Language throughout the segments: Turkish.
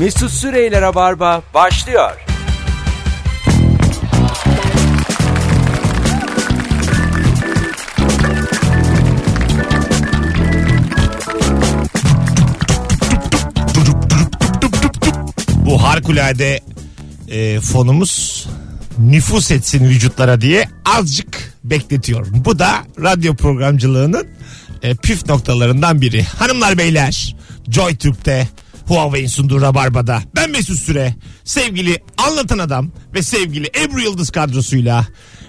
Mesut Süreyler'e barba başlıyor. Bu harikulade e, fonumuz nüfus etsin vücutlara diye azıcık bekletiyorum. Bu da radyo programcılığının e, püf noktalarından biri. Hanımlar beyler Joy Türk'te Huawei'in sunduğu Rabarba'da ben Mesut Süre sevgili anlatan adam ve sevgili Ebru Yıldız kadrosuyla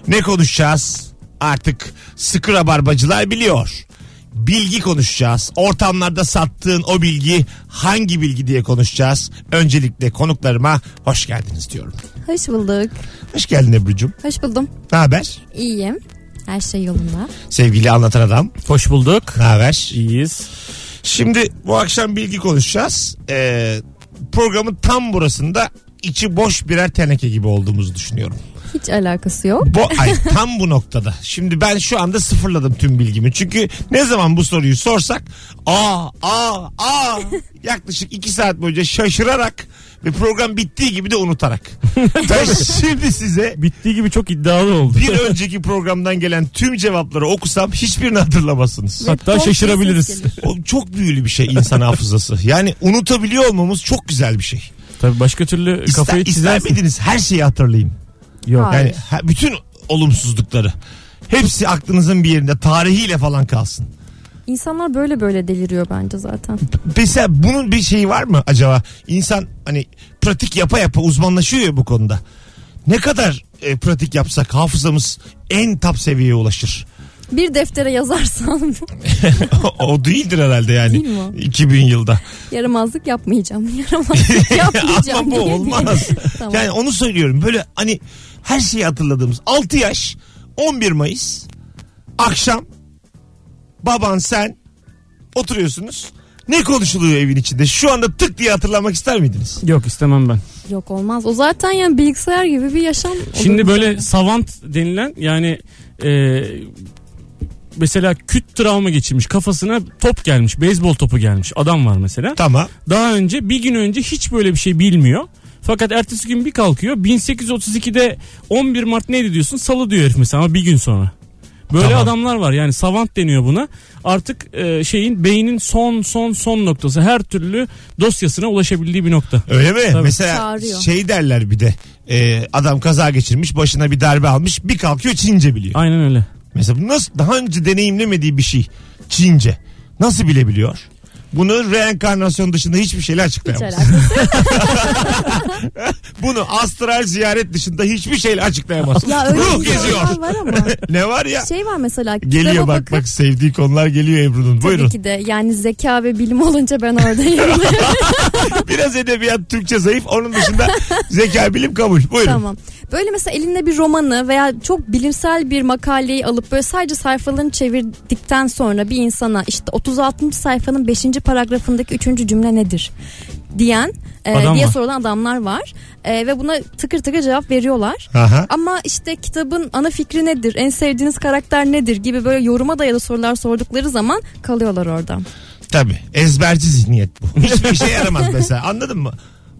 ne konuşacağız artık sıkı rabarbacılar biliyor bilgi konuşacağız. Ortamlarda sattığın o bilgi hangi bilgi diye konuşacağız. Öncelikle konuklarıma hoş geldiniz diyorum. Hoş bulduk. Hoş geldin Ebru'cum. Hoş buldum. Ne haber? İyiyim. Her şey yolunda. Sevgili anlatan adam. Hoş bulduk. Ne haber? İyiyiz. Şimdi bu akşam bilgi konuşacağız. Ee, programın tam burasında içi boş birer teneke gibi olduğumuzu düşünüyorum. Hiç alakası yok. Bu, ay, tam bu noktada. Şimdi ben şu anda sıfırladım tüm bilgimi. Çünkü ne zaman bu soruyu sorsak aa aa aa yaklaşık iki saat boyunca şaşırarak ve program bittiği gibi de unutarak. ben şimdi size Bittiği gibi çok iddialı oldu. bir önceki programdan gelen tüm cevapları okusam hiçbirini hatırlamazsınız. Hatta şaşırabiliriz. O çok büyülü bir şey insan hafızası. Yani unutabiliyor olmamız çok güzel bir şey. Tabii başka türlü kafayı ister çizersin. miydiniz her şeyi hatırlayın? Yok. Yani ha- bütün olumsuzlukları. Hepsi aklınızın bir yerinde tarihiyle falan kalsın. İnsanlar böyle böyle deliriyor bence zaten. Mesela bunun bir şeyi var mı acaba? İnsan hani pratik yapa yapa uzmanlaşıyor ya bu konuda. Ne kadar e, pratik yapsak hafızamız en top seviyeye ulaşır. Bir deftere yazarsam o değildir herhalde yani. Değil mi o? 2000 yılda. yaramazlık yapmayacağım. Yaramazlık yapmayacağım. Ama bu diye olmaz. diye. tamam. Yani onu söylüyorum. Böyle hani her şeyi hatırladığımız 6 yaş 11 Mayıs akşam baban sen oturuyorsunuz. Ne konuşuluyor evin içinde? Şu anda tık diye hatırlamak ister miydiniz? Yok istemem ben. Yok olmaz. O zaten yani bilgisayar gibi bir yaşam. Şimdi böyle yani. savant denilen yani e, mesela küt travma geçirmiş kafasına top gelmiş beyzbol topu gelmiş adam var mesela. Tamam. Daha önce bir gün önce hiç böyle bir şey bilmiyor. Fakat ertesi gün bir kalkıyor 1832'de 11 Mart neydi diyorsun salı diyor herif mesela ama bir gün sonra. Böyle Tamam. adamlar var yani savant deniyor buna. Artık e, şeyin beynin son son son noktası her türlü dosyasına ulaşabildiği bir nokta. Öyle mi? Tabii. Mesela Çağırıyor. şey derler bir de. e, adam kaza geçirmiş başına bir darbe almış bir kalkıyor Çince biliyor. Aynen öyle. Mesela bu nasıl daha önce deneyimlemediği bir şey Çince. Nasıl bilebiliyor? Bunu reenkarnasyon dışında hiçbir şeyle Hiç açıklayamaz. yok. Bunu astral ziyaret dışında hiçbir şeyle açıklayamaz. Ya öyle Ruh videolar geziyor. var ama. ne var ya? Şey var mesela. Geliyor bak bakıp- bak sevdiği konular geliyor Ebru'nun. Tabii Buyurun. ki de yani zeka ve bilim olunca ben oradayım. Biraz edebiyat Türkçe zayıf. Onun dışında zeka bilim kabul. Buyurun. Tamam. Böyle mesela elinde bir romanı veya çok bilimsel bir makaleyi alıp böyle sadece sayfalarını çevirdikten sonra bir insana işte 36. sayfanın 5. paragrafındaki 3. cümle nedir diyen e, Adam diye var. sorulan adamlar var. E, ve buna tıkır tıkır cevap veriyorlar. Aha. Ama işte kitabın ana fikri nedir? En sevdiğiniz karakter nedir? gibi böyle yoruma dayalı sorular sordukları zaman kalıyorlar orada. Tabii. Ezberci zihniyet bu. Hiçbir şey yaramaz mesela. Anladın mı?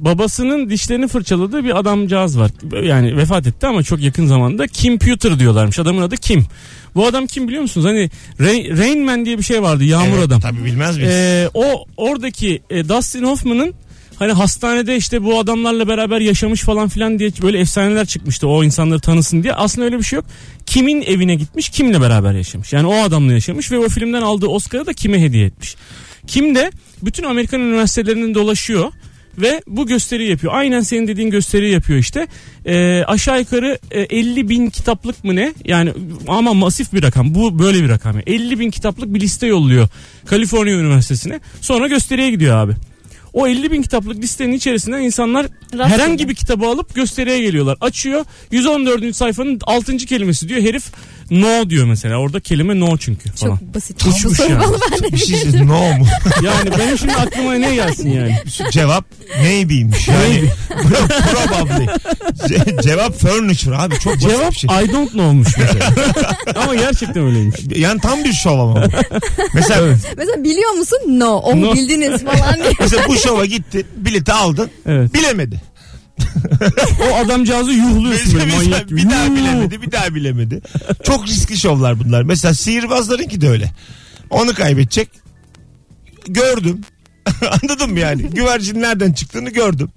Babasının dişlerini fırçaladığı bir adamcağız var. Yani vefat etti ama çok yakın zamanda. Kim Pewter diyorlarmış. Adamın adı Kim. Bu adam kim biliyor musunuz? Hani Rain, Rain Man diye bir şey vardı. Yağmur Evet, adam. Tabii bilmez miyiz? Ee, o oradaki e, Dustin Hoffman'ın hani hastanede işte bu adamlarla beraber yaşamış falan filan diye böyle efsaneler çıkmıştı o insanları tanısın diye. Aslında öyle bir şey yok. Kimin evine gitmiş kimle beraber yaşamış. Yani o adamla yaşamış ve o filmden aldığı Oscar'ı da kime hediye etmiş. Kim de bütün Amerikan üniversitelerinin dolaşıyor ve bu gösteriyi yapıyor. Aynen senin dediğin gösteriyi yapıyor işte. Ee, aşağı yukarı e, 50 bin kitaplık mı ne? Yani ama masif bir rakam. Bu böyle bir rakam. Yani 50 bin kitaplık bir liste yolluyor Kaliforniya Üniversitesi'ne. Sonra gösteriye gidiyor abi. O 50 bin kitaplık listenin içerisinden insanlar Rastgele. herhangi bir kitabı alıp gösteriye geliyorlar. Açıyor 114. sayfanın 6. kelimesi diyor. Herif No diyor mesela. Orada kelime no çünkü falan. Çok basit. Uçmuş yani. bana ben de Bir şey söyleyeyim, no mu? Yani benim şimdi aklıma ne gelsin yani? Cevap maybe'ymiş. Yani probably. Ce- cevap furniture abi çok basit Cevap bir şey. I don't know'muş mesela. Ama gerçekten öyleymiş. Yani tam bir şov ama bu. Mesela Mesela biliyor musun? No. Oh No. bildiniz falan diye. mesela bu şova gittin bileti aldın Evet. bilemedi. O adamcağızı yuhluyorsun böyle Mesela manyak gibi. bir daha bilemedi bir daha bilemedi. Çok riskli şovlar bunlar. Mesela sihirbazlarınki de öyle. Onu kaybedecek. Gördüm. Anladın mı yani? Güvercin nereden çıktığını gördüm.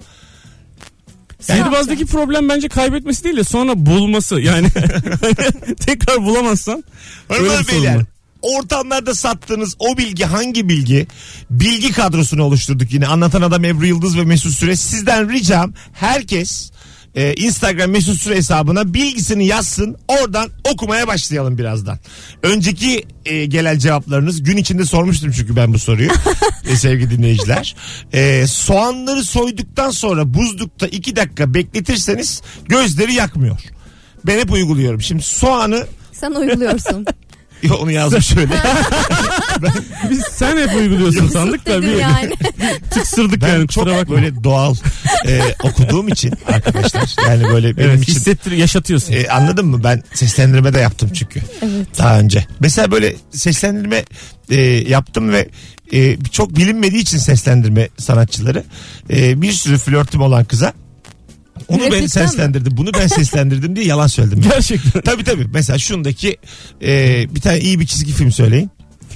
Sihirbazdaki problem bence kaybetmesi değil de sonra bulması. Yani tekrar bulamazsan Hanımlar beyler. Ortamlarda sattığınız o bilgi hangi bilgi? Bilgi kadrosunu oluşturduk yine. Anlatan adam Ebru Yıldız ve Mesut Süre. Sizden ricam herkes e, Instagram Mesut Süre hesabına bilgisini yazsın. Oradan okumaya başlayalım birazdan. Önceki e, gelen cevaplarınız gün içinde sormuştum çünkü ben bu soruyu e, sevgili dinleyiciler. E, soğanları soyduktan sonra buzlukta 2 dakika bekletirseniz gözleri yakmıyor. Ben hep uyguluyorum. Şimdi soğanı Sen uyguluyorsun. Yo, onu yazmış şöyle. Biz sen hep uyguluyorsun sandık da bir yani. tıksırdık Ben yani çok kusura bakma. böyle doğal e, okuduğum için arkadaşlar. Yani böyle benim Evet, için hissettir yaşatıyorsun. e, anladın mı? Ben seslendirme de yaptım çünkü. Evet. Daha önce. Mesela böyle seslendirme e, yaptım ve e, çok bilinmediği için seslendirme sanatçıları e, bir sürü flörtüm olan kıza onu ben Gerçekten mi? seslendirdim. Bunu ben seslendirdim diye yalan söyledim. Gerçekten. tabii tabii. Mesela şundaki e, bir tane iyi bir çizgi film söyleyin.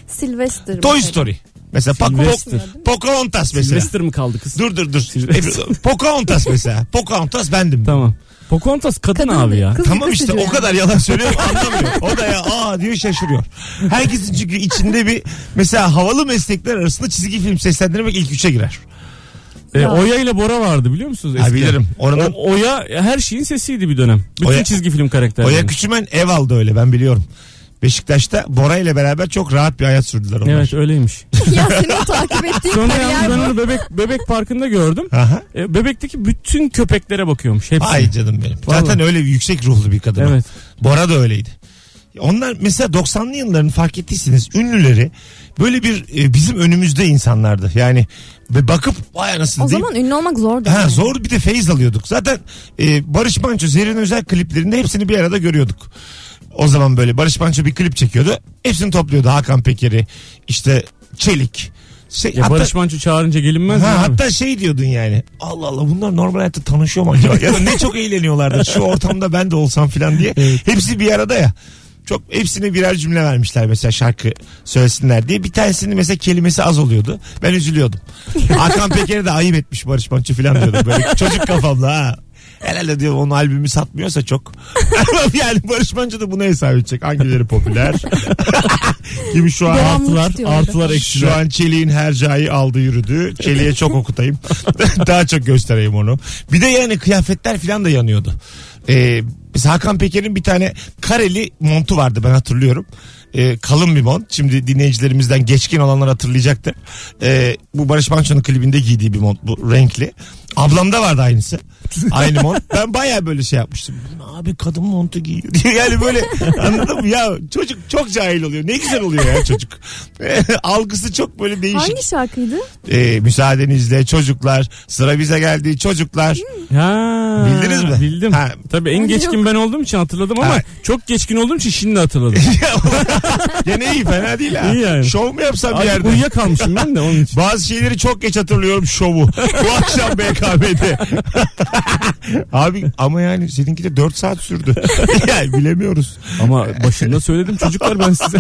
Sylvester. Toy mesela. Story. Mesela Sylvester. Pocahontas mesela. Sylvester mi kaldı kız? Dur dur dur. Sylvester. Pocahontas mesela. Pocahontas bendim. Tamam. Pocahontas kadın, Kadın abi ya. kız Tamam işte o yani. kadar yalan söylüyorum anlamıyor. O da ya aa diyor şaşırıyor. Herkesin çünkü içinde bir mesela havalı meslekler arasında çizgi film seslendirmek ilk üçe girer. E, Ya. Oya ile Bora vardı biliyor musunuz Ha, eskiden? bilirim. Oradan O, Oya her şeyin sesiydi bir dönem. Bütün Oya- çizgi film karakterleri. Oya Küçümen ev aldı öyle ben biliyorum. Beşiktaş'ta Bora ile beraber çok rahat bir hayat sürdüler onlar. Evet öyleymiş. ya senin takip ettiğin Sonra yalnız ben onu bebek bebek parkında gördüm. Aha. E, bebekteki bütün köpeklere bakıyormuş hepsi. Ay canım benim. Vallahi. Zaten öyle yüksek ruhlu bir kadın. o. Evet. Bora da öyleydi. Onlar mesela 90'lı yılların fark ettiyseniz ünlüleri böyle bir e, bizim önümüzde insanlardı. Yani ve bakıp vay anasını O deyip zaman ünlü olmak zordu. Ha, yani. zor bir de feyiz alıyorduk. Zaten e, Barış Manço, Zerrin Özel kliplerinde hepsini bir arada görüyorduk. O zaman böyle Barış Manço bir klip çekiyordu. Hepsini topluyordu. Hakan Peker'i, işte Çelik. Şey, Ya hatta, Barış Manço çağırınca gelinmez mi? ha, abi? hatta şey diyordun yani. Allah Allah bunlar normal hayatta tanışıyor mu acaba? ya da ne çok eğleniyorlardı. Şu ortamda ben de olsam falan diye. Hepsi bir arada ya. Çok hepsine birer cümle vermişler mesela şarkı söylesinler diye. Bir tanesinin mesela kelimesi az oluyordu. Ben üzülüyordum. Hakan Peker'e de ayıp etmiş Barış Manço falan diyordum. Böyle çocuk kafamla ha. Herhalde diyor onun albümü satmıyorsa çok. yani Barış Manço da buna hesap edecek. Hangileri popüler? Gibi şu an Devamlı Artılar, artılar, eksiler. şu an Çelik'in hercai aldı yürüdü. Çelik'e çok okutayım. Daha çok göstereyim onu. Bir de yani kıyafetler falan da yanıyordu. Ee, mesela Hakan Peker'in bir tane kareli montu vardı ben hatırlıyorum. Ee, kalın bir mont. Şimdi dinleyicilerimizden geçkin olanlar hatırlayacaktır. Ee, bu Barış Manço'nun klibinde giydiği bir mont bu renkli. Ablamda vardı aynısı. Aynı mont. Ben baya böyle şey yapmıştım. Abi kadın montu giyiyor diye. Yani böyle anladın mı? Ya çocuk çok cahil oluyor. Ne güzel oluyor ya çocuk. Algısı çok böyle değişik. Hangi şarkıydı? Ee, müsaadenizle çocuklar sıra bize geldi çocuklar. Ha, Bildiniz mi? Bildim. Ha. Tabii en Hadi geçkin yok. ben olduğum için hatırladım ama Ha. çok geçkin olduğum için şimdi hatırladım. Gene iyi fena değil ha. İyi yani. Şov mu yapsam bir yerde? uyuyakalmışım ben de onun için. Bazı şeyleri çok geç hatırlıyorum şovu. Bu akşam BKM'de. Abi ama yani seninki de 4 saat sürdü. yani bilemiyoruz. Ama başında söyledim çocuklar ben size.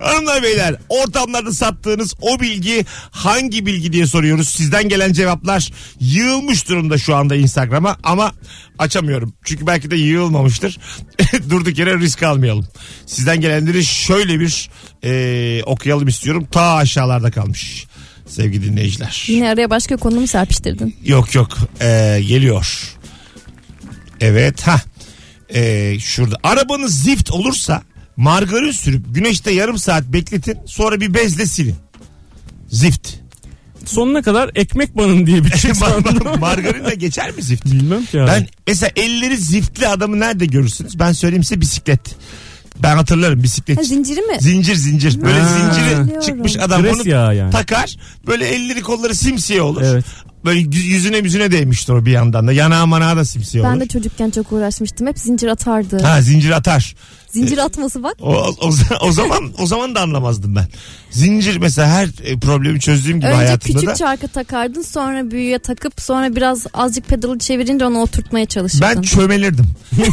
Hanımlar beyler ortamlarda sattığınız o bilgi hangi bilgi diye soruyoruz. Sizden gelen cevaplar yığılmış durumda şu anda Instagram'a ama açamıyorum. Çünkü belki de yığılmamıştır. Durduk yere risk almayalım. Sizden gelenleri şöyle bir e, okuyalım istiyorum. Ta aşağılarda kalmış sevgili dinleyiciler. Yine araya başka konu mu serpiştirdin? Yok yok Ee, geliyor. Evet ha. Ee, şurada arabanız zift olursa margarin sürüp güneşte yarım saat bekletin sonra bir bezle silin. Zift. Sonuna kadar ekmek banın diye bir şey sandım. mar- margarinle geçer mi zift? Bilmem ki abi. Ben mesela elleri ziftli adamı nerede görürsünüz? Ben söyleyeyim size bisiklet. Ben hatırlarım bisiklet. Ha, zinciri mi? Zincir zincir. Böyle Ha. zinciri Biliyorum. çıkmış adam Gres bunu yağı yani. takar. Böyle elleri kolları simsiyah olur. Evet. Böyle yüz- yüzüne yüzüne değmiştir o bir yandan da. Yanağı manağı da simsiyah Ben olur. de çocukken çok uğraşmıştım. Hep zincir atardı. Ha zincir atar. Zincir atması bak. O, o, o zaman o zaman da anlamazdım ben. Zincir mesela her e, problemi çözdüğüm gibi Önce hayatımda küçük da. çarkı takardın sonra büyüğe takıp sonra biraz azıcık pedalı çevirince onu oturtmaya çalışırdın. Ben çömelirdim.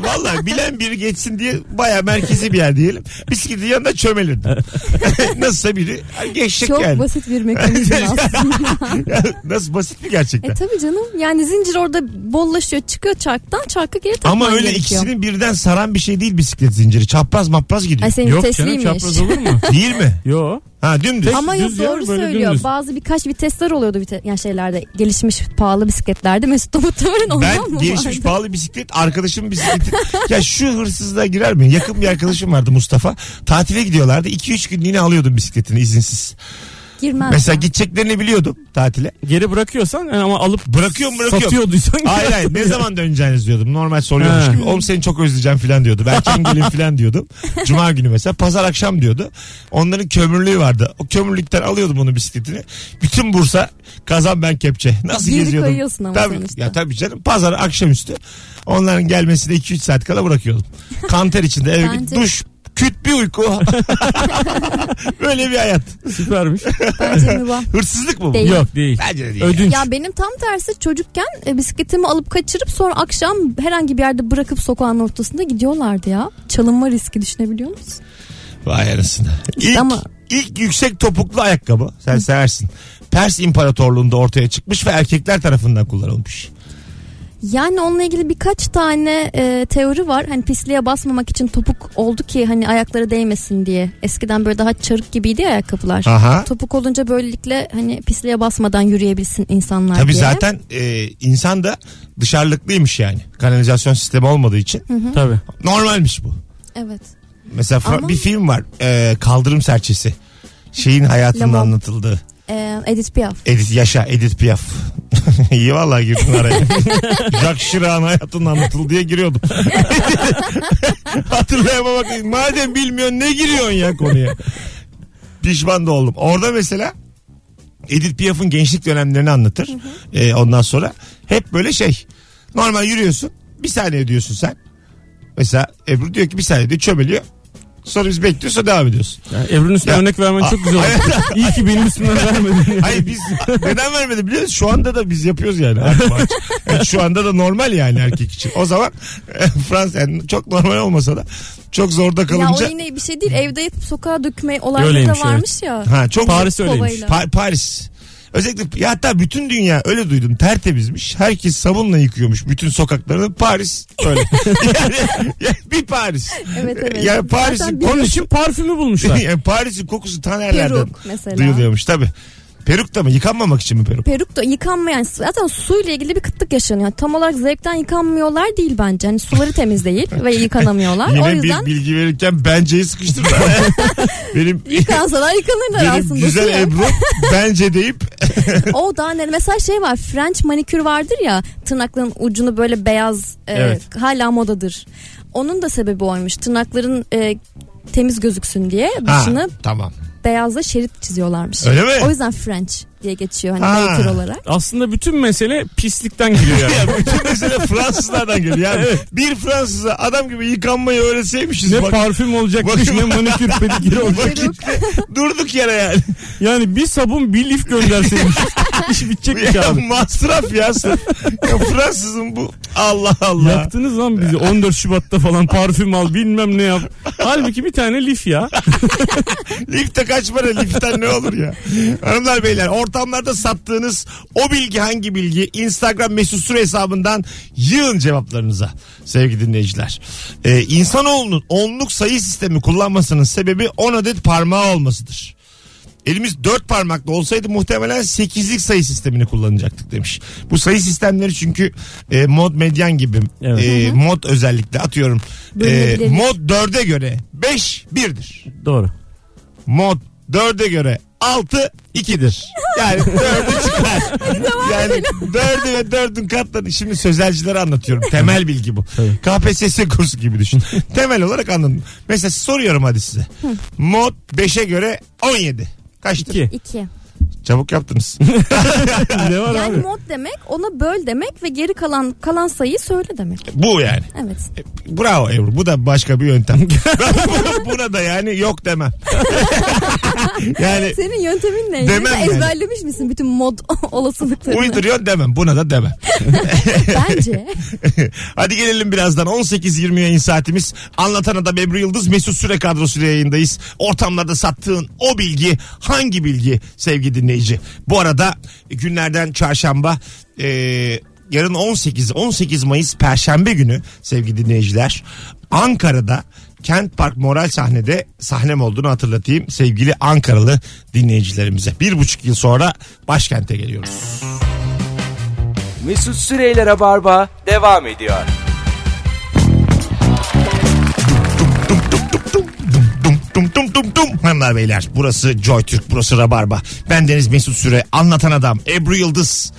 Vallahi bilen biri geçsin diye baya merkezi bir yer diyelim. Bisikletin yanında çömelirdim. Nasılsa biri geçecek çok yani. basit bir mekanizma aslında. Nasıl basit mi gerçekten? e tabi canım yani zincir orada bollaşıyor çıkıyor çarktan çarkı geri takman Ama öyle gerekiyor. ikisinin birden saran bir şey değil bisiklet zinciri. Çapraz mapraz gidiyor. Ay senin Yok canım çapraz olur mu? Değil mi? Yo. Ha dümdüz. Ama Düz yok ya, doğru böyle söylüyor. dümdüz. Bazı birkaç vitesler oluyordu vite- yani şeylerde gelişmiş pahalı bisikletlerde. Mesut da muhtemelen ondan Ben mı gelişmiş vardı? pahalı bisiklet arkadaşımın bisikleti. ya şu hırsızlığa girer mi? Yakın bir arkadaşım vardı Mustafa. Tatile gidiyorlardı. 2-3 günlüğüne alıyordum bisikletini izinsiz. Girmez. Mesela gideceklerini biliyordum tatile. Geri bırakıyorsan yani ama alıp Bırakıyorum bırakıyorum. satıyorduysan. Hayır hayır ne zaman döneceğiniz diyordum. Normal soruyormuş gibi. Oğlum seni çok özleyeceğim falan diyordu. Belki gelin falan diyordum. Cuma günü mesela. Pazar akşam diyordu. Onların kömürlüğü vardı. O kömürlükten alıyordum onun bisikletini. Bütün Bursa kazan ben kepçe. Nasıl Geri geziyordum? koyuyorsun ama tabii, sonuçta. Ya tabii canım. Pazar akşamüstü. Onların gelmesine 2-3 saat kala bırakıyordum. Kanter içinde eve Bence- duş küt bir uyku. Böyle bir hayat. Süpermiş. Bence mübah. Hırsızlık mı bu? Değil. Yok değil. Bence de değil. Ödünç. Ya benim tam tersi çocukken e, bisikletimi alıp kaçırıp sonra akşam herhangi bir yerde bırakıp sokağın ortasında gidiyorlardı ya. Çalınma riski düşünebiliyor musun? Vay anasını. İşte İlk, ama- ilk yüksek topuklu ayakkabı sen seversin. Pers İmparatorluğu'nda ortaya çıkmış ve erkekler tarafından kullanılmış. Yani onunla ilgili birkaç tane e, teori var. Hani pisliğe basmamak için topuk oldu ki hani ayakları değmesin diye. Eskiden böyle daha çarık gibiydi ya ayakkabılar. Aha. Topuk olunca böylelikle hani pisliğe basmadan yürüyebilsin insanlar Tabii diye. zaten e, insan da dışarılıklıymış yani. Kanalizasyon sistemi olmadığı için. Tabii. Normalmiş bu. Evet. Mesela Ama- bir film var. e, Kaldırım Serçesi. Şeyin hayatında Lemon. anlatıldığı. E, Edith Piaf. Edith Yaşa, Edith Piaf. İyi vallahi girdin araya. Jacques Chirac'ın hayatının anlatıldığı diye giriyordum. Hatırlayamamak. Madem bilmiyorsun ne giriyorsun ya konuya? Pişman da oldum. Orada mesela Edith Piaf'ın gençlik dönemlerini anlatır. Ee, ondan sonra hep böyle şey. Normal yürüyorsun. Bir saniye diyorsun sen. Mesela Ebru diyor ki bir saniye diyor çömeliyor. Sonra biz bekliyorsa devam ediyorsun. Yani Ebru'nun üstüne Ya- örnek vermen çok güzel oldu. İyi ki benim üstümden vermedin. Hayır biz neden vermedi biliyor musun? Şu anda da biz yapıyoruz yani. Yani şu anda da normal yani erkek için. O zaman e, Fransa yani çok normal olmasa da çok zorda Ya o kalınca yine bir şey değil. Evde yatıp sokağa dökme olayları Öyleymiş, da varmış ya. ha çok Paris öyleymiş. Pa- Paris. Özellikle ya hatta bütün dünya öyle duydum tertemizmiş. Herkes sabunla yıkıyormuş bütün sokaklarını. Paris öyle. yani, yani bir Paris. Evet evet. Yani Paris'in için parfümü bulmuşlar. yani Paris'in kokusu ta nerelerden peruk mesela. duyuluyormuş tabi. Peruk da mı? Yıkanmamak için mi peruk? Peruk da yıkanmayan zaten suyla ilgili bir kıtlık yaşanıyor. Yani tam olarak zevkten yıkanmıyorlar değil bence. Hani suları temiz değil ve yıkanamıyorlar. o Yine yüzden bir bilgi verirken benceyi sıkıştırma. benim yıkansalar yıkanırlar benim aslında. güzel. Ebru bence deyip O daha ne? Mesela şey var French manikür vardır ya tırnakların ucunu böyle beyaz e, Evet. hala modadır. Onun da sebebi oymuş. Tırnakların e, temiz gözüksün diye ha, dışını tamam. Beyazla şerit çiziyorlarmış. Öyle mi? O yüzden French diye geçiyor hani Ha. manikür olarak. Aslında bütün mesele pislikten geliyor yani. Ya bütün mesele Fransızlardan geliyor. Yani bir Fransız'a adam gibi yıkanmayı öğretseymişiz. ne bak, parfüm olacakmış Bakın- ne manikür pedikür olacak. durduk yere yani. Yani bir sabun bir lif gönderseymiş. İş bitecekmiş ya, abi. masraf ya. sırf. ya Fransızın bu. Allah Allah. Yaktınız lan bizi 14 Şubat'ta falan parfüm al bilmem ne yap. Halbuki bir tane lif ya. Lifte kaç para liften ne olur ya. Hanımlar beyler ortamlarda sattığınız o bilgi hangi bilgi Instagram mesut süre hesabından yığın cevaplarınıza sevgili dinleyiciler. Ee, insanoğlunun onluk sayı sistemi kullanmasının sebebi 10 adet parmağı olmasıdır. Elimiz dört parmaklı olsaydı muhtemelen sekizlik sayı sistemini kullanacaktık demiş. Bu sayı sistemleri çünkü e, mod medyan gibi Evet. e, mod özellikle atıyorum. E, Bölünebilir. mod dörde göre beş birdir Doğru. mod 4'e göre 6 2'dir. Yani dördü çıkar. yani dördü ve dördün katları. Şimdi sözelcilere anlatıyorum. Temel bilgi bu. KPSS kursu gibi düşün. Temel olarak anladım. Mesela soruyorum hadi size. Mod 5'e göre 17. Kaçtır? İki. İki. Çabuk yaptınız. ne var Yani abi? mod demek ona böl demek ve geri kalan kalan sayıyı söyle demek. bu yani. Evet. Bravo Ebru. Bu da başka bir yöntem. Buna da yani yok demem. yani Senin yöntemin ne? Demem yani. ezberlemiş misin bütün mod olasılıklarını? uyduruyorsun demem. Buna da demem. Bence. Hadi gelelim birazdan 18-20 yayın saatimiz. Anlatan adam Ebru Yıldız Mesut Süre kadrosuyla yayındayız. Ortamlarda sattığın o bilgi hangi bilgi sevgili dinleyici? Bu arada günlerden çarşamba e, yarın 18 18 Mayıs Perşembe günü sevgili dinleyiciler Ankara'da Kent Park Moral sahnede sahnem olduğunu hatırlatayım sevgili Ankaralı dinleyicilerimize. Bir buçuk yıl sonra başkente geliyoruz. Mesut Süreyler'e barba devam ediyor. Dum dum dum dum. Hanımlar beyler burası Joy Türk burası Rabarba. Ben Deniz Mesut Süre anlatan adam Ebru Yıldız.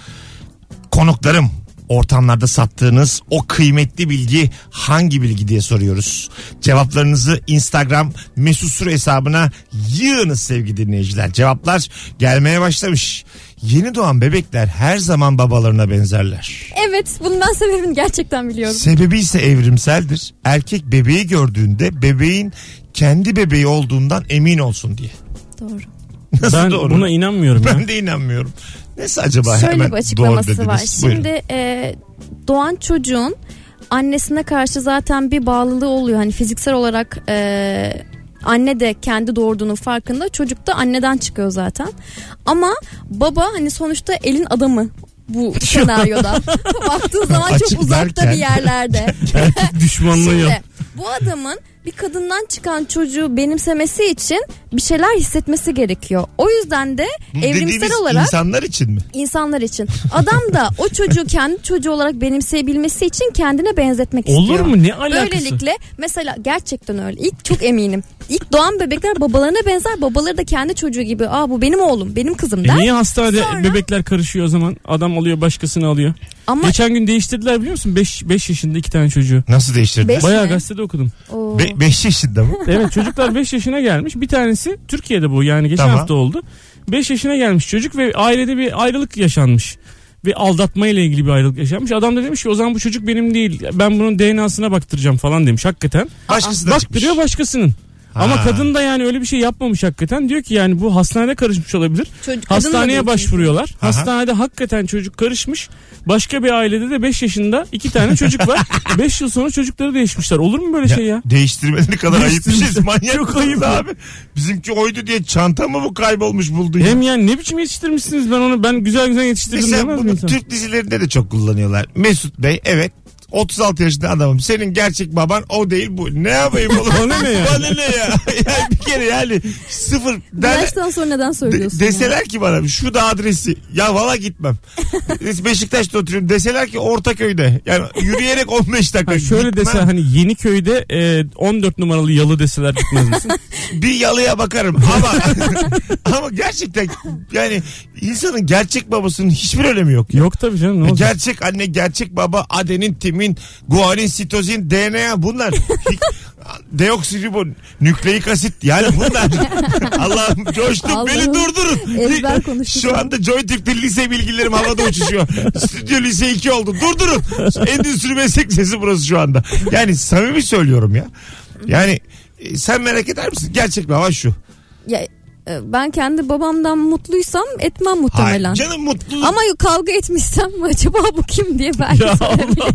Konuklarım ortamlarda sattığınız o kıymetli bilgi hangi bilgi diye soruyoruz. Cevaplarınızı Instagram Mesut Süre hesabına yığınız sevgili dinleyiciler. Cevaplar gelmeye başlamış. Yeni doğan bebekler her zaman babalarına benzerler. Evet bundan sebebini gerçekten biliyorum. Sebebi ise evrimseldir. Erkek bebeği gördüğünde bebeğin kendi bebeği olduğundan emin olsun diye. Doğru. Nasıl Ben doğru? buna inanmıyorum ya. ben de inanmıyorum. Neyse acaba Şöyle hemen bir doğru açıklaması dediniz. var. Buyurun. Şimdi e, doğan çocuğun annesine karşı zaten bir bağlılığı oluyor. Hani fiziksel olarak e, anne de kendi doğurduğunun farkında. Çocuk da anneden çıkıyor zaten. Ama baba hani sonuçta elin adamı bu senaryoda. Baktığın zaman Açık çok uzakta derken- bir yerlerde. Erkek düşmanlığı yap. Şimdi bu adamın bir kadından çıkan çocuğu benimsemesi için bir şeyler hissetmesi gerekiyor. O yüzden de Bu evrimsel olarak insanlar için mi? insanlar için. Adam da o çocuğu kendi çocuğu olarak benimseyebilmesi için kendine benzetmek Olur istiyor. mu? Ne alakası? Böylelikle mesela gerçekten öyle. İlk çok eminim. İlk doğan bebekler babalarına benzer. Babaları da kendi çocuğu gibi. Aa bu benim oğlum, benim kızım E der. niye hastanede Sonra- bebekler karışıyor o zaman? Adam alıyor başkasını alıyor. Ama Geçen gün değiştirdiler biliyor musun? 5 yaşında iki tane çocuğu. Nasıl değiştirdi? Beş- Bayağı mi? gazetede okudum. Oo. 5 yaşında mı? Evet çocuklar 5 yaşına gelmiş. Bir tanesi Türkiye'de bu yani geçen Tamam. hafta oldu. 5 yaşına gelmiş çocuk ve ailede bir ayrılık yaşanmış. Ve aldatma ile ilgili bir ayrılık yaşanmış. Adam da demiş ki o zaman bu çocuk benim değil. Ben bunun DNA'sına baktıracağım falan demiş hakikaten. Başkası da çıkmış. Baktırıyor başkasının. Ama Ha. kadın da yani öyle bir şey yapmamış hakikaten. Diyor ki yani bu hastanede karışmış olabilir. Çocuk- Hastaneye başvuruyorlar. Aha. Hastanede hakikaten çocuk karışmış. Başka bir ailede de 5 yaşında iki tane çocuk var. 5 yıl sonra çocukları değişmişler. Olur mu böyle şey ya? Değiştirmeleri kadar ayıp bir şey. Manyak Çok ayıp. abi. Bizimki oydu diye çanta mı bu kaybolmuş buldun ya? Hem yani ne biçim yetiştirmişsiniz ben onu ben güzel güzel yetiştirdim Mesela demez bunu? Türk dizilerinde de çok kullanıyorlar. Mesut Bey evet 36 yaşında adamım. Senin gerçek baban o değil bu. Ne yapayım oğlum? Bana ne ya? Bana ne ya? yani bir kere yani sıfır. Der, yaştan sonra neden de- söylüyorsun? ya? deseler ki bana şu da adresi. Ya valla gitmem. Beşiktaş'ta oturuyorum. Deseler ki Ortaköy'de. Yani yürüyerek 15 dakika. Ha şöyle Gitmem. dese hani Yeniköy'de e, 14 numaralı yalı deseler gitmez misin? bir yalıya bakarım ama ama gerçekten yani insanın gerçek babasının hiçbir önemi yok. Yok tabii canım ne olacak? Gerçek anne, gerçek baba, adenin, timin, guanin, sitozin, DNA bunlar. Deoksiribon, nükleik asit yani bunlar. Allah'ım coştum Allah'ım, beni durdurun. Şu anda Joy Türk'te lise bilgilerim havada uçuşuyor. Stüdyo lise 2 oldu. Durdurun. Endüstri meslek sesi burası şu anda. Yani samimi söylüyorum ya. Yani e, sen merak eder misin? Gerçek baba şu. Ya, ben kendi babamdan mutluysam etmem muhtemelen. Hayır, canım mutluluk. Ama kavga etmişsem acaba bu kim diye belki Ya.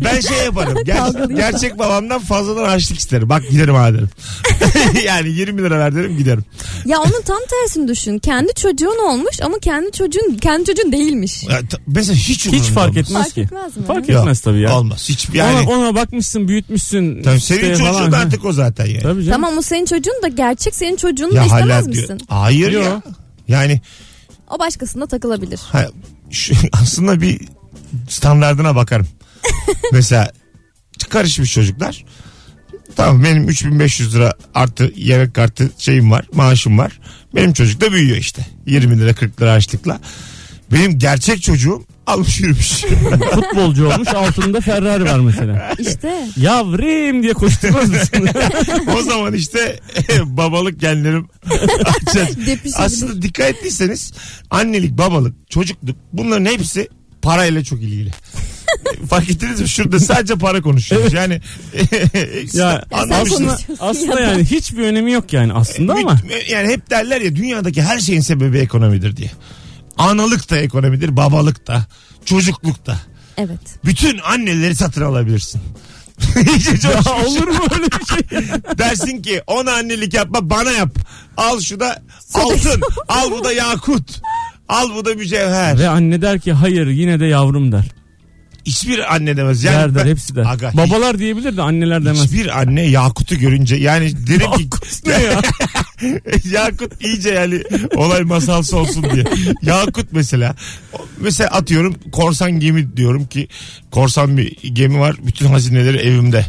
Ben şey yaparım. Ger- gerçek babamdan fazladan harçlık isterim. Bak giderim ha derim. yani 20 lira ver derim giderim. Ya onun tam tersini düşün. Kendi çocuğun olmuş ama kendi çocuğun kendi çocuğun değilmiş. Ya, mesela hiç Hiç fark olmaz. etmez Fark ki. etmez mi? Fark etmez tabii ya. Olmaz. Hiç yani. Ona, ona bakmışsın büyütmüşsün. Tabii işte senin çocuğun falan. da artık o zaten yani. Tabii canım. Tamam o senin çocuğun da gerçek senin çocuğunu da Ya istemez misin? Hayır Yo. ya. Yani O başkasında takılabilir. ha, şu, aslında bir standardına bakarım. Mesela karışmış çocuklar. Tamam benim 3500 lira artı yemek kartı şeyim var maaşım var. Benim çocuk da büyüyor işte. 20 lira 40 lira açlıkla. Benim gerçek çocuğum almış yürümüş. Futbolcu olmuş altında Ferrari var mesela. İşte Yavrum diye koşturmaz mısın? o zaman işte babalık genlerim. Aslında dikkat ettiyseniz annelik, babalık, çocukluk bunların hepsi parayla çok ilgili. Fark ettiniz mi? Şurada sadece para konuşuyoruz. Yani ya anlamışsınız. aslında, aslında yani hiçbir önemi yok yani aslında ama. Yani hep derler ya dünyadaki her şeyin sebebi ekonomidir diye. Analık da ekonomidir, babalık da, çocukluk da. evet. Bütün anneleri satın alabilirsin. İyice. Ya olur mu öyle bir şey? Dersin ki ona annelik yapma bana yap. Al şu da altın. al bu da yakut. Al bu da mücevher. Ve anne der ki hayır yine de yavrum der. Hiçbir anne demez. Yani der der ben- hepsi der. Aga, hiç- Babalar diyebilir de anneler demez. Hiçbir anne Yakut'u görünce yani derim ki Ne ya? Yakut iyice yani olay masalsı olsun diye. Yakut mesela mesela atıyorum korsan gemi diyorum ki korsan bir gemi var bütün hazineleri evimde.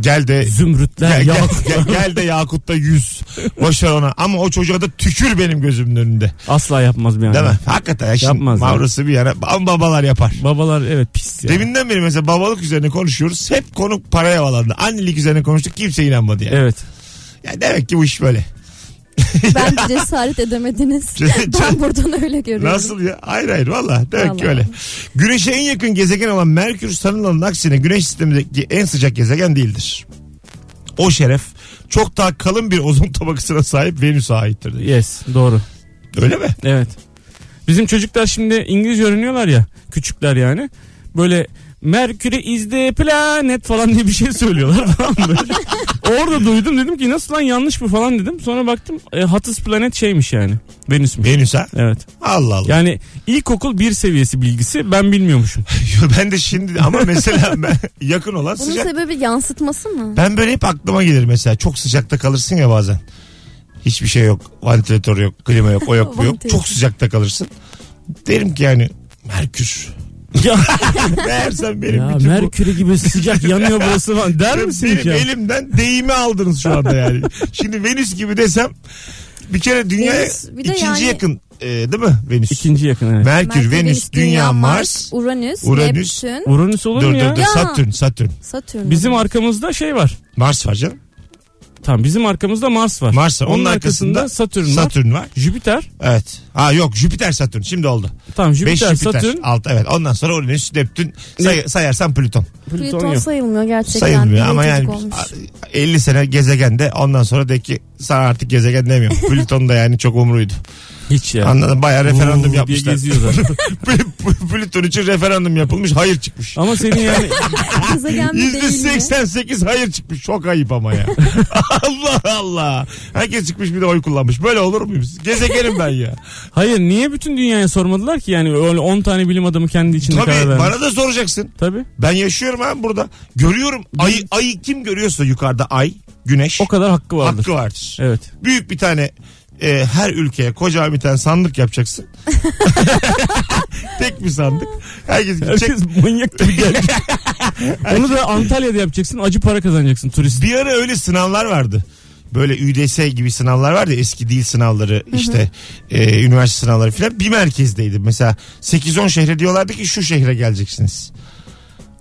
Gel de Zümrütler Gel, ya. gel, gel, gel de Yakut'ta yüz. Boş ver ona. Ama o çocuğa da tükür benim gözümün önünde. Asla yapmaz bir anne. Değil mi? Hakikaten ya şimdi Yapmaz ya. mavrası bir yana. Ama babalar yapar. Babalar evet pis ya. Deminden beri mesela babalık üzerine konuşuyoruz. Hep konu paraya bağlandı. Annelik üzerine konuştuk. Kimse inanmadı yani. Evet. Yani demek ki bu iş böyle. Ben cesaret edemediniz. ben buradan öyle görüyorum. Nasıl ya? Hayır hayır valla. Demek ki öyle. Güneşe en yakın gezegen olan Merkür sanılanın aksine güneş sistemindeki en sıcak gezegen değildir. O şeref çok daha kalın bir ozon tabakasına sahip Venüs'e aittir. diyor. Yes doğru. Öyle mi? Evet. Bizim çocuklar şimdi İngilizce öğreniyorlar ya. Küçükler yani. Böyle Merkür'e is the planet falan diye bir şey söylüyorlar tamam mı? Orada duydum dedim ki nasıl lan yanlış mı falan dedim. Sonra baktım e, hottest planet şeymiş yani. Venüsmüş. Venüs ha? Evet. Allah Allah. Yani ilkokul bir seviyesi bilgisi ben bilmiyormuşum. ben de şimdi ama mesela ben, yakın olan Bunun sıcak. sebebi yansıtması mı? Ben böyle hep aklıma gelir mesela. Çok sıcakta kalırsın ya bazen. Hiçbir şey yok. Vantilatör yok, klima yok, o yok, bu yok. Çok sıcakta kalırsın. Derim ki yani Merkür. Ya, Meğersem benim ya bütün bu gibi sıcak yanıyor burası falan der misin benim hiç ya? elimden deyimi aldınız şu anda yani. Şimdi Venüs gibi desem bir kere dünya Venüs, bir de ikinci yani- yakın e, değil mi Venüs? İkinci yakın evet. Merkür, Venüs, Dünya, Mars. Uranüs, Uranüs. Neptün, Uranüs olur Dur mu dur ya? dur Ya. Satürn, Satürn. Satürn. Bizim arkamızda şey var. Mars var canım. Tamam bizim arkamızda Mars var. Mars var. Onun, arkasında, Satürn var. Satürn var. Jüpiter. Evet. Ha yok Jüpiter Satürn şimdi oldu. Tamam 5 Jüpiter, Jüpiter. Satürn, Altı evet. Ondan sonra Uranüs, Neptün say, sayarsan Plüton. Plüton, Plüton yok. sayılmıyor gerçekten. Sayılmıyor ama yani olmuş. 50 sene gezegende ondan sonra de ki sana artık gezegen demiyorum. Plüton da yani çok umruydu. Hiç ya. Anladın bayağı referandum Uuu yapmışlar. geziyor zaten. Plüton için referandum yapılmış hayır çıkmış. Ama senin yani Gezegen mi Yüzde değil mi? 88 hayır çıkmış. Çok ayıp ama ya. Allah Allah. Herkes çıkmış bir de oy kullanmış. Böyle olur muyuz? Gezegenim ben ya. hayır niye bütün dünyaya sormadılar ki yani öyle 10 tane bilim adamı kendi içinde karar Tabii vermiş. bana da soracaksın. Tabii. Ben yaşıyorum abi burada. Görüyorum. Ay, ayı kim görüyorsa yukarıda ay, güneş. O kadar hakkı vardır. Hakkı vardır. Evet. Büyük bir tane e, her ülkeye kocaman bir tane sandık yapacaksın. Tek bir sandık. Herkes gidecek. Herkes manyak gibi gelecek. Onu da Antalya'da yapacaksın. Acı para kazanacaksın turist. Bir ara öyle sınavlar vardı. Böyle ÜDS gibi sınavlar vardı ya, eski dil sınavları işte e, üniversite sınavları filan bir merkezdeydi. Mesela 8-10 şehre diyorlardı ki şu şehre geleceksiniz.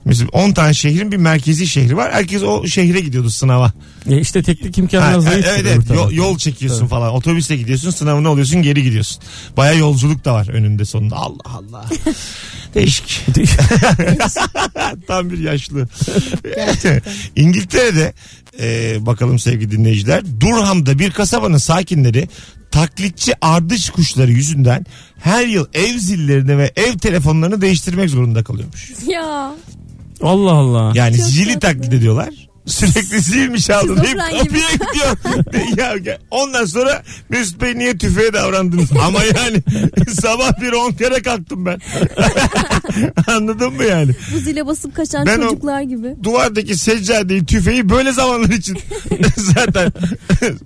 Mesela 10 tane şehrin bir merkezi şehri var. Herkes o şehre gidiyordu sınava. E işte teknik Ha, imkanlar zayıf. evet evet yol, yol çekiyorsun falan. Otobüsle gidiyorsun sınavını alıyorsun geri gidiyorsun. Baya yolculuk da var önünde sonunda. Allah Allah. Değişik. Tam bir yaşlı. İngiltere'de e, bakalım sevgili dinleyiciler. Durham'da bir kasabanın sakinleri taklitçi ardıç kuşları yüzünden her yıl ev zillerini ve ev telefonlarını değiştirmek zorunda kalıyormuş. Ya. Allah Allah. Yani Çok zili tatlı. taklit ediyorlar. Sürekli zilmiş aldın. Hep kapıya gidiyor. ya, ondan sonra Mesut Bey niye tüfeğe davrandınız? Ama yani sabah bir on kere kalktım ben. Anladın mı yani? Bu zile basıp kaçan Ben o- çocuklar gibi. Duvardaki seccadeyi tüfeği böyle zamanlar için zaten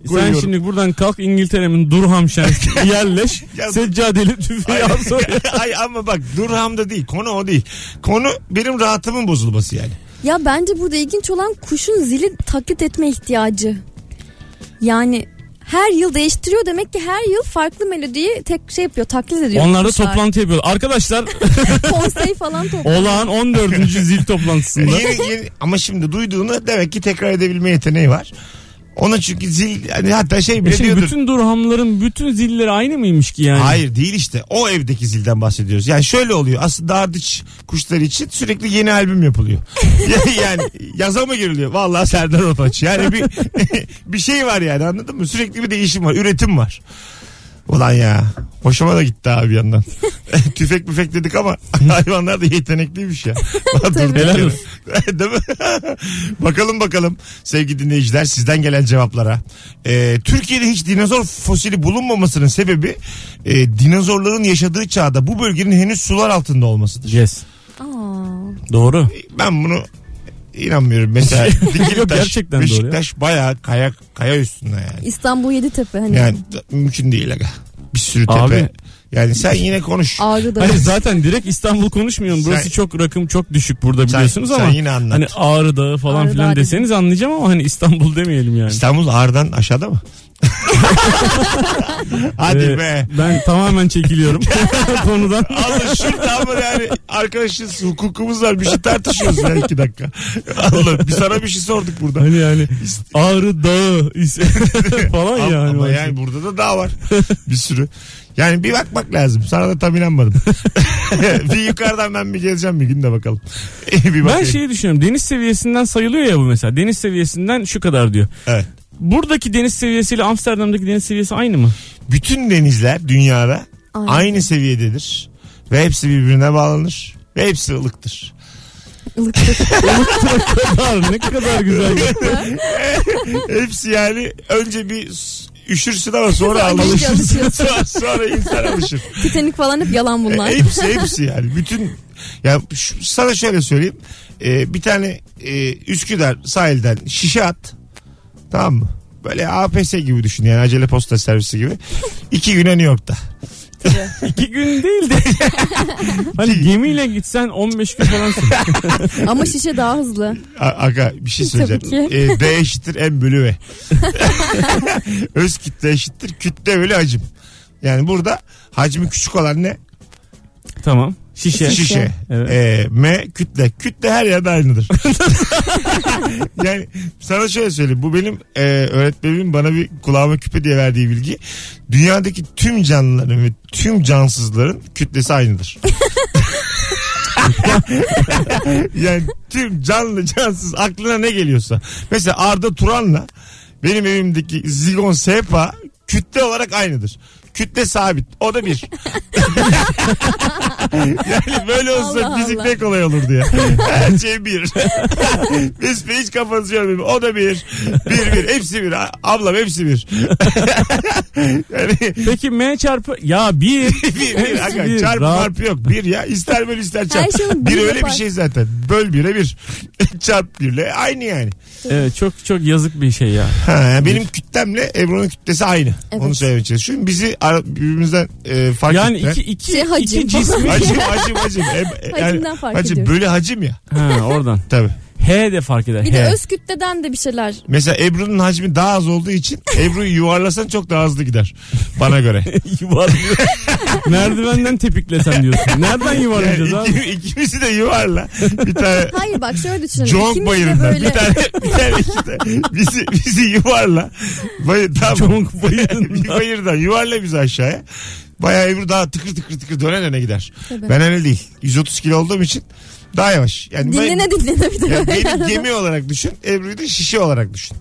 Sen şimdi buradan kalk İngiltere'nin Durham şehrine yerleş. Ya- seccadeli tüfeği al sonra. Ay ama bak Durham'da değil konu o değil. Konu benim rahatımın bozulması yani. Ya bence burada ilginç olan kuşun zili taklit etme ihtiyacı. Yani her yıl değiştiriyor demek ki her yıl farklı melodiyi tek şey yapıyor taklit ediyor. Onlar da kuşlar. toplantı yapıyor. Arkadaşlar Konsey falan topluyor. olağan 14. zil toplantısında. yeni, yeni, ama şimdi duyduğunu demek ki tekrar edebilme yeteneği var. Ona çünkü zil hani hatta şey E bile şimdi diyordur. bütün durhamların bütün zilleri aynı mıymış ki yani? Hayır değil işte. O evdeki zilden bahsediyoruz. Yani şöyle oluyor. Aslında ardıç kuşları için sürekli yeni albüm yapılıyor. yani yaza mı giriliyor? Vallahi Serdar Ortaç. Yani bir bir şey var yani anladın mı? Sürekli bir değişim var. Üretim var. Ulan ya. Hoşuma da gitti abi bir yandan. Tüfek müfek dedik ama hayvanlar da yetenekliymiş ya. Helal olsun. Değil mi? bakalım bakalım sevgili dinleyiciler sizden gelen cevaplara. Ee, Türkiye'de hiç dinozor fosili bulunmamasının sebebi e, dinozorların yaşadığı çağda bu bölgenin henüz sular altında olmasıdır. Yes. Aa, Doğru. Ben bunu inanmıyorum. Mesela Yok, gerçekten doğru ya. Beşiktaş bayağı kaya, kaya üstünde yani. İstanbul Yeditepe hani Yani mümkün değil aga. Bir sürü tepe. Abi. Yani sen yine konuş. Ağrı'da. Hani zaten direkt İstanbul konuşmuyorum. Burası Sen- çok rakım çok düşük burada Sen- biliyorsunuz sen ama. yine anlat. Hani Ağrı Dağı falan Ağrı filan Dağı deseniz anlayacağım ama hani İstanbul demeyelim yani. İstanbul Ağrı'dan aşağıda mı? Hadi Ee, be. Ben tamamen çekiliyorum konudan. Allah şurada ama yani arkadaşız hukukumuz var bir şey tartışıyoruz ya iki dakika. Allah bir sana bir şey sorduk burada. Hani yani Ağrı Dağı is- falan ama, yani. ama yani burada da dağ var bir sürü. Yani bir bakmak lazım. Sana da tam inanmadım. bir yukarıdan ben bir geleceğim bir gün de bakalım. bir Ben şeyi düşünüyorum. Deniz seviyesinden sayılıyor ya bu mesela. Deniz seviyesinden şu kadar diyor. Evet. Buradaki deniz seviyesiyle Amsterdam'daki deniz seviyesi aynı mı? Bütün denizler dünyada Aynen. aynı seviyededir. Ve hepsi birbirine bağlanır. Ve hepsi ılıktır. ılıktır. kadar ne kadar güzel. Hepsi yani önce bir s- üşürsün ama sonra alışırsın. sonra, sonra insan alışır. Titanik falan hep yalan bunlar. E, hepsi hepsi yani. Bütün ya şu- sana şöyle söyleyeyim. E, bir tane e, Üsküdar sahilden şişe at. Tamam mı? Böyle APS gibi düşün yani acele posta servisi gibi. İki güne New York'ta. İki gün değil de. hani gemiyle gitsen 15 gün falan sürer. Ama şişe daha hızlı. A- Aga bir şey söyleyeceğim. Tabii ki. E, D eşittir M bölü V. Öz kütle eşittir kütle bölü hacim. Yani burada hacmi küçük olan ne? tamam. Şişe. Şişe. Evet. E, M kütle. Kütle her yerde aynıdır. yani sana şöyle söyleyeyim. Bu benim e, öğretmenimin bana bir kulağıma küpe diye verdiği bilgi. Dünyadaki tüm canlıların ve tüm cansızların kütlesi aynıdır. yani tüm canlı cansız aklına ne geliyorsa. Mesela Arda Turan'la benim evimdeki Zigon Sepa kütle olarak aynıdır. Kütle sabit. O da bir. yani böyle olsa Allah fizik Allah. ne kolay olurdu ya. Her şey bir. Biz hiç kafanızı yormayın. O da bir. Bir bir. Hepsi bir. Ablam hepsi bir. yani Peki M çarpı ya bir. bir, bir. Aga, bir. çarpı Rahat. marpı yok. Bir ya. İster böl ister çarp. Her şeyin bir bir öyle bir yapar. şey zaten. Böl bire bir. çarp birle aynı yani. Evet çok çok yazık bir şey ya. Ha, yani benim kütlemle Ebru'nun kütlesi aynı. Evet. Onu söylemeye çalışıyorum. Bizi ara- birbirimizden e, fark Yani iki, iki, Şey, hacim. iki cismi. Hacim hacim hacim. E, e, Hacimden fark hacim ediyoruz. böyle hacim ya. Ha oradan. Tabii. H de fark eder. Bir H. de öz kütleden de bir şeyler. Mesela Ebru'nun hacmi daha az olduğu için Ebru'yu yuvarlasan çok daha hızlı gider. Bana göre. Yuvarlıyor. Merdivenden tepiklesen diyorsun. Nereden Yani yuvarlayacağız abi? iki, ikimizi de yuvarla. Bir tane Hayır bak şöyle İkimiz de bayırından. böyle Bir tane, bir tane iki tane. Bizi, bizi yuvarla. Bayır, tamam. Conk bayırından. bir bayırdan yuvarla bizi aşağıya. Bayağı Ebru daha tıkır tıkır tıkır döne döne gider. Tabii. Ben öyle değil. 130 kilo olduğum için daha yavaş. Yani ben- dinlene dinlene bir de Yani böyle beni arada. gemi olarak düşün. Ebru'yu da şişe olarak düşün.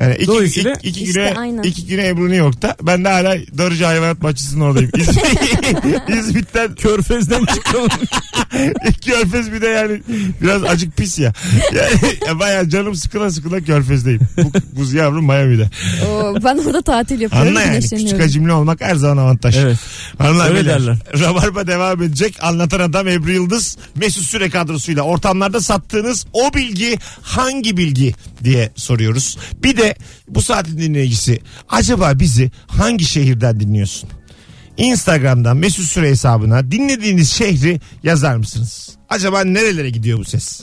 Yani iki, Dolayısıyla iki, iki işte güne, aynen. iki güne Ebru New York'ta. Ben de hala Darıcı Hayvanat Bahçesi'nin oradayım. İz- İzmit'ten Körfez'den çıkalım. Körfez bir de yani biraz acık pis ya. Yani ya bayağı canım sıkıla sıkıla Körfez'deyim. Bu, buz yavrum Miami'de. Oo, ben orada tatil yapıyorum. Anla yani küçük hacimli olmak her zaman avantaj. evet. Hanımlar Öyle beyler, derler. Rabarba devam edecek. Anlatan adam Ebru Yıldız. Mesut Süre kadrosuyla ortamlarda sattığınız o bilgi hangi bilgi diye soruyoruz. Bir de bu saatin dinleyicisi acaba bizi hangi şehirden dinliyorsun? Instagram'dan Mesut Süre hesabına dinlediğiniz şehri yazar mısınız? Acaba nerelere gidiyor bu ses?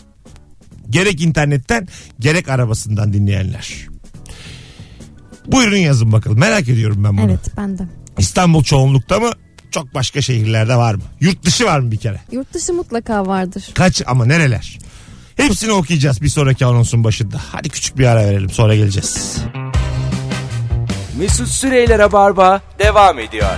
Gerek internetten gerek arabasından dinleyenler. Buyurun yazın bakalım. Merak ediyorum ben bunu. Evet ben de. İstanbul çoğunlukta mı? Çok başka şehirlerde var mı? Yurt dışı var mı bir kere? Yurt dışı mutlaka vardır. Kaç ama nereler? Hepsini okuyacağız bir sonraki anonsun başında. Hadi küçük bir ara verelim sonra geleceğiz. Mesut Süreyler'e barba devam ediyor.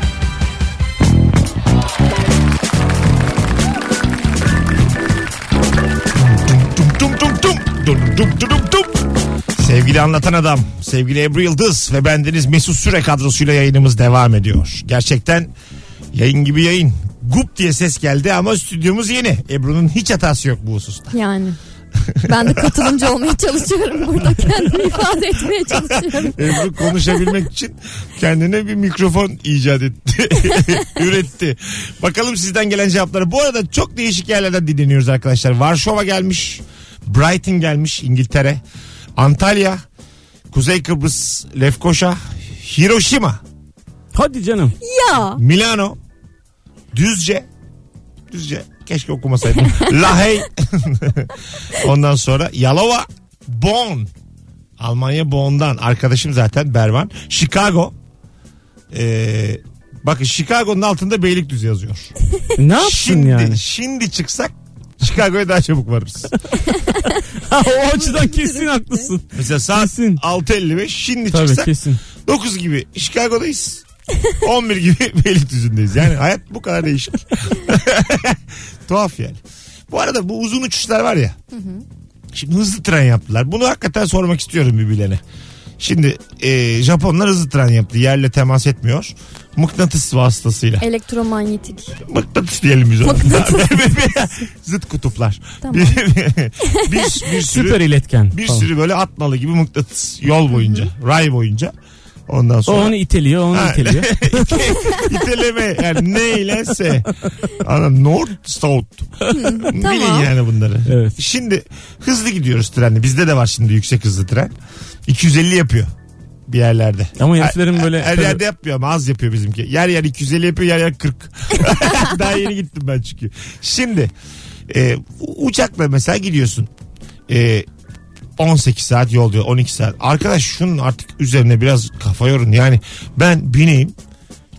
Tum tum tum tum. Dum dum dum dum dum. Sevgili anlatan adam, sevgili Ebru Yıldız ve bendeniz Mesut Süre kadrosuyla yayınımız devam ediyor. Gerçekten yayın gibi yayın. Gup diye ses geldi ama stüdyomuz yeni. Ebru'nun hiç hatası yok bu hususta. Yani. Ben de katılımcı olmaya çalışıyorum burada. Kendimi ifade etmeye çalışıyorum. Ebru konuşabilmek için kendine bir mikrofon icat etti. Üretti. Bakalım sizden gelen cevapları. Bu arada çok değişik yerlerden dinleniyoruz arkadaşlar. Varşova gelmiş. Brighton gelmiş İngiltere. Antalya. Kuzey Kıbrıs. Lefkoşa. Hiroşima. Hadi canım. Ya. Milano. Düzce. Düzce. Keşke okumasaydım. Lahey. Ondan sonra Yalova. Bonn. Almanya Bonn'dan. Arkadaşım zaten Bervan. Chicago. Ee, bakın Chicago'nun altında Beylikdüzü yazıyor. Ne yapsın Şimdi, yani? şimdi çıksak Chicago'ya daha çabuk varırız. o açıdan kesin haklısın. Mesela saat Kesin. 6.55 şimdi Tabii çıksak kesin. 9 gibi Chicago'dayız. 11 gibi Beylikdüzü'ndeyiz. Yani hayat bu kadar değişik. Tuhaf yani. Bu arada bu uzun uçuşlar var ya. Şimdi hızlı tren yaptılar. Bunu hakikaten sormak istiyorum birbirlerine. Şimdi e, Japonlar hızlı tren yaptı. Yerle temas etmiyor. Mıknatıs vasıtasıyla. Elektromanyetik. Mıknatıs diyelim biz ona. Zıt kutuplar. Tamam. Bir, bir, bir sürü, Süper iletken. bir falan. sürü böyle atmalı gibi mıknatıs yol boyunca. Ray boyunca. Ondan O sonra. onu iteliyor, onu Ha. iteliyor. İteleme yani ne ile se. Anladın North South. Bilin tamam. yani bunları. Evet. Şimdi hızlı gidiyoruz trenle. Bizde de var şimdi yüksek hızlı tren. 250 yapıyor bir yerlerde. Ama heriflerin böyle- Her, her yerde yapmıyor ama az yapıyor bizimki. Yer yer 250 yapıyor yer yer 40. Daha yeni gittim ben çünkü. Şimdi e, uçakla mesela gidiyorsun. E, 18 saat yol diyor 12 saat. Arkadaş şunun artık üzerine biraz kafa yorun. Yani ben bineyim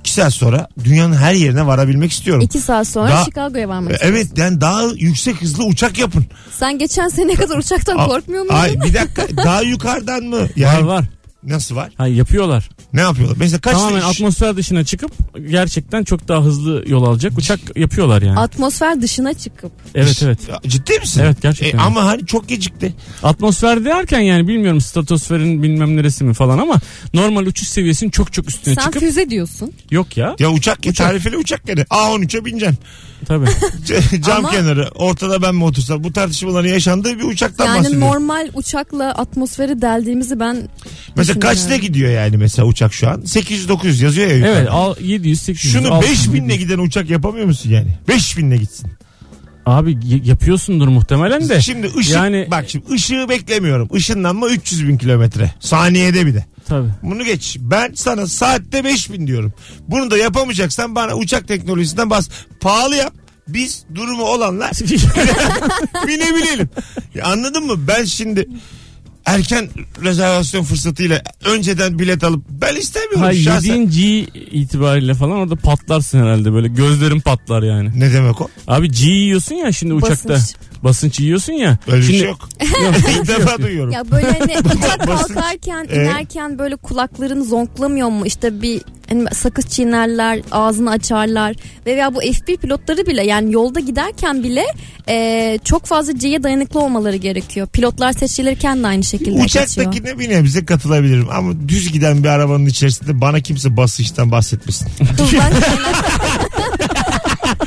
2 saat sonra dünyanın her yerine varabilmek istiyorum. İki saat sonra Daha- Chicago'ya varmak istiyorsun. Evet yani daha yüksek hızlı uçak yapın. Sen geçen sene kadar uçaktan A- korkmuyor muydun? Ay bir dakika daha yukarıdan mı? Var Yani var. Nasıl var? Ha, yapıyorlar. Ne yapıyorlar? Mesela kaç Tamamen atmosfer dışına çıkıp gerçekten çok daha hızlı yol alacak uçak yapıyorlar yani. Atmosfer dışına çıkıp. evet evet. Ciddi misin? Evet, gerçekten. E, ama hani çok gecikti. Atmosfer derken yani bilmiyorum stratosferin bilmem neresi mi falan ama normal uçuş seviyesinin çok çok üstüne Sen çıkıp füze diyorsun. yok ya Ya uçak, ya tarifeli uçak gene. A13'e bineceksin. tabii. C- Cam Ama- kenarı. Ortada ben mi otursam? Bu tartışmaların yaşandığı bir uçaktan Yani bahsediyorum. normal uçakla atmosferi deldiğimizi ben mesela kaçta düşünmüyorum. gidiyor yani mesela uçak şu an? 800-900 yazıyor ya yukarıda. Evet al 700 800. Şunu 600, 5000'le giden uçak yapamıyor musun yani? 5000'le gitsin. Abi y- yapıyorsundur muhtemelen de. Şimdi ışık Yani- bak şimdi ışığı beklemiyorum. Işınlanma 300 bin kilometre. Saniyede bir de. Tabii. Bunu geç. Ben sana saatte 5000 diyorum. Bunu da yapamayacaksan bana uçak teknolojisinden bas. Pahalı yap. Biz durumu olanlar binebilelim. Ya anladın mı? Ben şimdi erken rezervasyon fırsatıyla önceden bilet alıp ben istemiyorum ha şahsen. yediğin G itibariyle falan orada patlarsın herhalde böyle gözlerin patlar yani. Ne demek o? Abi G yiyorsun ya şimdi uçakta. Basınç. Basınç yiyorsun ya. Öyle bir şimdi, şey yok. Yok, İlk defa duyuyorum. Ya böyle hani uçak kalkarken inerken böyle kulaklarını zonklamıyor mu? İşte bir hani sakız çiğnerler, ağzını açarlar ve veya bu F1 pilotları bile yani yolda giderken bile e, çok fazla C'ye dayanıklı olmaları gerekiyor. Pilotlar seçilirken de aynı şekilde geçiyor. Uçaktakine bir nebze katılabilirim ama düz giden bir arabanın içerisinde bana kimse basınçtan bahsetmesin.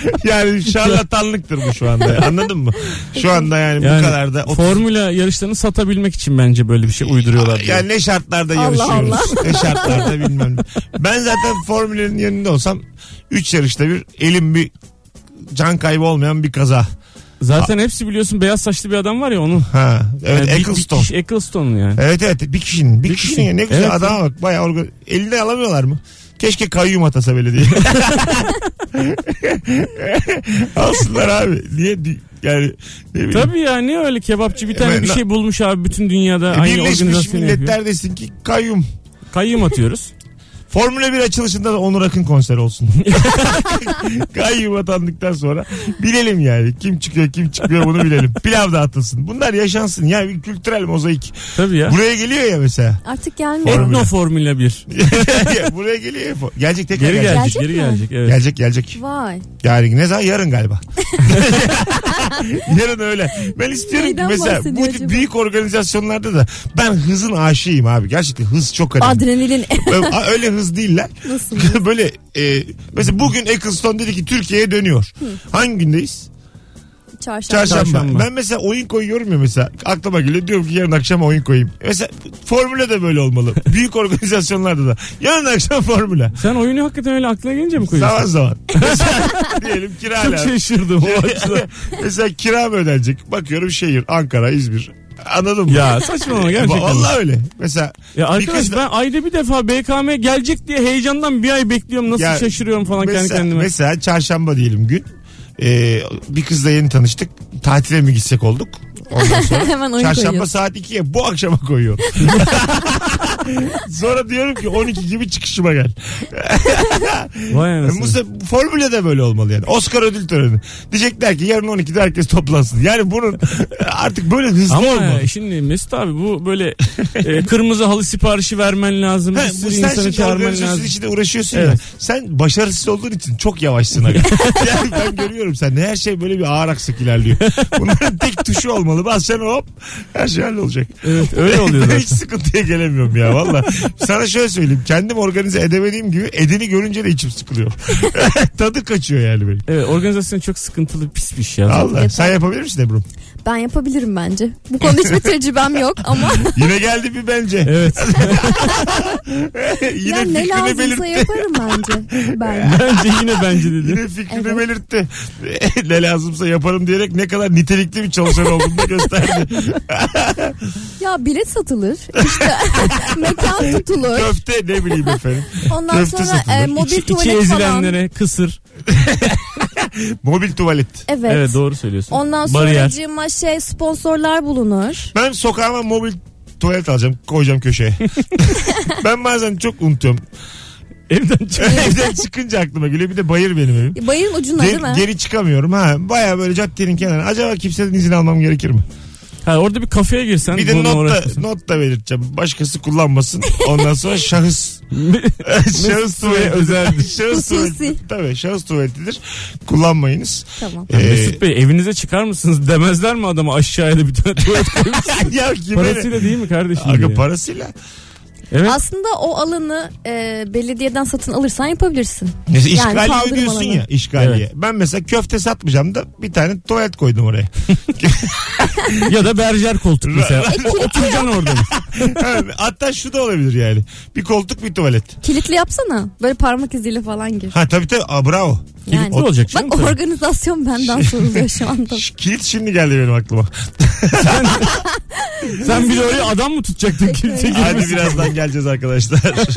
Yani şarlatanlıktır bu şu anda anladın mı? Şu anda yani, Yani bu kadar da otuz- Formula yarışlarını satabilmek için bence böyle bir şey uyduruyorlar. yani ne şartlarda Allah yarışıyoruz. Allah. Ne şartlarda bilmem. Ben zaten formüllerin yanında olsam 3 yarışta bir elim bir can kaybı olmayan bir kaza. Zaten hepsi biliyorsun beyaz saçlı bir adam var ya onun. Ha, evet Yani bir- Eccleston. Bir, kişi Eccleston yani. Evet evet bir kişinin bir, Bir kişinin kişinin. ya ne güzel Evet. adama bak bayağı organ... elinde alamıyorlar mı? Keşke kayyum atasa belediye. Alsınlar abi. Niye yani ne bileyim. Tabii ya ne öyle kebapçı bir tane Evet, bir şey bulmuş abi bütün dünyada E, aynı Birleşmiş organizasyonu yapıyor. Milletler desin ki kayyum. Kayyum atıyoruz. Formula 1 açılışında da Onur Akın konseri olsun. Kayyum atandıktan sonra bilelim yani. Kim çıkıyor kim çıkıyor bunu bilelim. Pilav dağıtılsın. Bunlar yaşansın. Ya bir kültürel mozaik. Tabii ya. Buraya geliyor ya mesela. Artık gelmiyor. Formula. Etno Formula 1. Buraya geliyor. Gelecek tekrar Geri gelecek. gelecek, Gelecek geri mi? gelecek. Evet. Gelecek gelecek. Vay. Yani ne zaman? Yarın galiba. Yarın öyle. Ben istiyorum ki Neyden mesela bu tip acaba? büyük organizasyonlarda da ben hızın aşığıyım abi. Gerçekten hız çok önemli. Adrenalin a- öyle hız değiller. nasıl? Böyle e, mesela bugün Eccleston dedi ki Türkiye'ye dönüyor. Hangi gündeyiz? Çarşamba. Çarşamba. Çarşamba. Ben mesela oyun koyuyorum ya mesela. Aklıma geliyor diyorum ki yarın akşam oyun koyayım. Mesela formüle de böyle olmalı. Büyük organizasyonlarda da. Yarın akşam formüle. Sen oyunu hakikaten öyle aklına gelince mi koyuyorsun? Zaman zaman. Mesela diyelim kira Çok şaşırdım o açıdan. mesela kira mı ödenecek? Bakıyorum şehir Ankara, İzmir. Anladın mı? Ya saçmalama gerçekten. Vallahi öyle. Mesela Ya arkadaş ben ayda bir defa BKM gelecek diye heyecandan bir ay bekliyorum. Nasıl Ya, şaşırıyorum falan kendi mesela, kendime. mesela çarşamba diyelim gün. Ee, bir kızla yeni tanıştık. Tatile mi gitsek olduk? Ondan sonra Hemen oyun çarşamba koyuyorsun. saat 2'ye bu akşama koyuyor. Sonra diyorum ki 12 gibi çıkışıma gel. Vay Bu anasını. se- formüle de böyle olmalı yani. Oscar ödül töreni. Diyecekler ki yarın 12'de herkes toplansın. Yani bunun artık böyle hızlı Ama olmalı. e, şimdi Mesut abi bu böyle e, kırmızı halı siparişi vermen lazım. Bir bu sürü sen insanı şimdi çağırman organizasyonun lazım. içinde uğraşıyorsun ya. Evet. Sen başarısız olduğun için çok yavaşsın. aga. yani ben görüyorum sen her şey böyle bir ağır aksak ilerliyor. Bunların tek tuşu olmalı. Basacaksın hop her şey hallolacak. Evet öyle oluyor Ben hiç zaten. sıkıntıya gelemiyorum ya valla. Sana şöyle söyleyeyim. Kendim organize edemediğim gibi edeni görünce de içim sıkılıyor. Tadı kaçıyor yani benim. Evet organizasyon çok sıkıntılı pis bir şey. ya. Allah. Sen yapabilir misin Ebru? Ben yapabilirim bence. Bu konuda hiçbir tecrübem yok ama Yine geldi bir bence. Evet. Yine ya ne lazımsa belirtti. yaparım bence. Ben. Bence yine bence dedi. Yine fikrini Evet. belirtti. ne lazımsa yaparım diyerek ne kadar nitelikli bir çalışan olduğunu da gösterdi. Ya bilet satılır. İşte mekan tutulur. Köfte ne bileyim efendim. Ondan Köfte sonra satılır. e, mobil içi tuvalet falan. ezilenlere kısır. Mobil tuvalet. Evet. Evet doğru söylüyorsun. Ondan Bariyer. sonra şey sponsorlar bulunur. Ben sokağıma mobil tuvalet alacağım. Koyacağım köşeye. ben bazen çok unutuyorum. Evden çık. Evden çıkınca aklıma geliyor. Bir de bayır benim evim. Bayırın ucunda Ge- değil mi? geri çıkamıyorum ha. Baya böyle caddenin kenarına. Acaba kimseden izin almam gerekir mi? Ha, orada bir kafeye girsen. Bir de not da, not da belirteceğim. Başkası kullanmasın. Ondan sonra şahıs şahıs tuvaleti özeldir. şahıs tuvaleti. Tabii şahıs tuvaletidir. Kullanmayınız. Tamam. Ee, Mesut Bey evinize çıkar mısınız demezler mi adama aşağıya da bir tane tuvalet koymuş. ya kime? Parasıyla değil mi kardeşim? Aga parasıyla. Evet. Aslında o alanı e, belediyeden satın alırsan yapabilirsin. Mesela Yani işgaliye kaldırım diyorsun alanı. ya işgaliye. Evet. Ben mesela köfte satmayacağım da bir tane tuvalet koydum oraya. ya da berjer koltuk mesela. O- Oturacaksın orada. Ha, Hatta şu da olabilir yani. Bir koltuk bir tuvalet. Kilitli yapsana. Böyle parmak iziyle falan gir. Ha tabii tabii Aa, bravo. Yani. Kilitli olacak canım. Bak tabii. organizasyon benden soruluyor şu anda. Kilit şimdi geldi benim aklıma. Sen bir de oraya adam mı tutacaktın kimse Hadi birazdan geleceğiz arkadaşlar.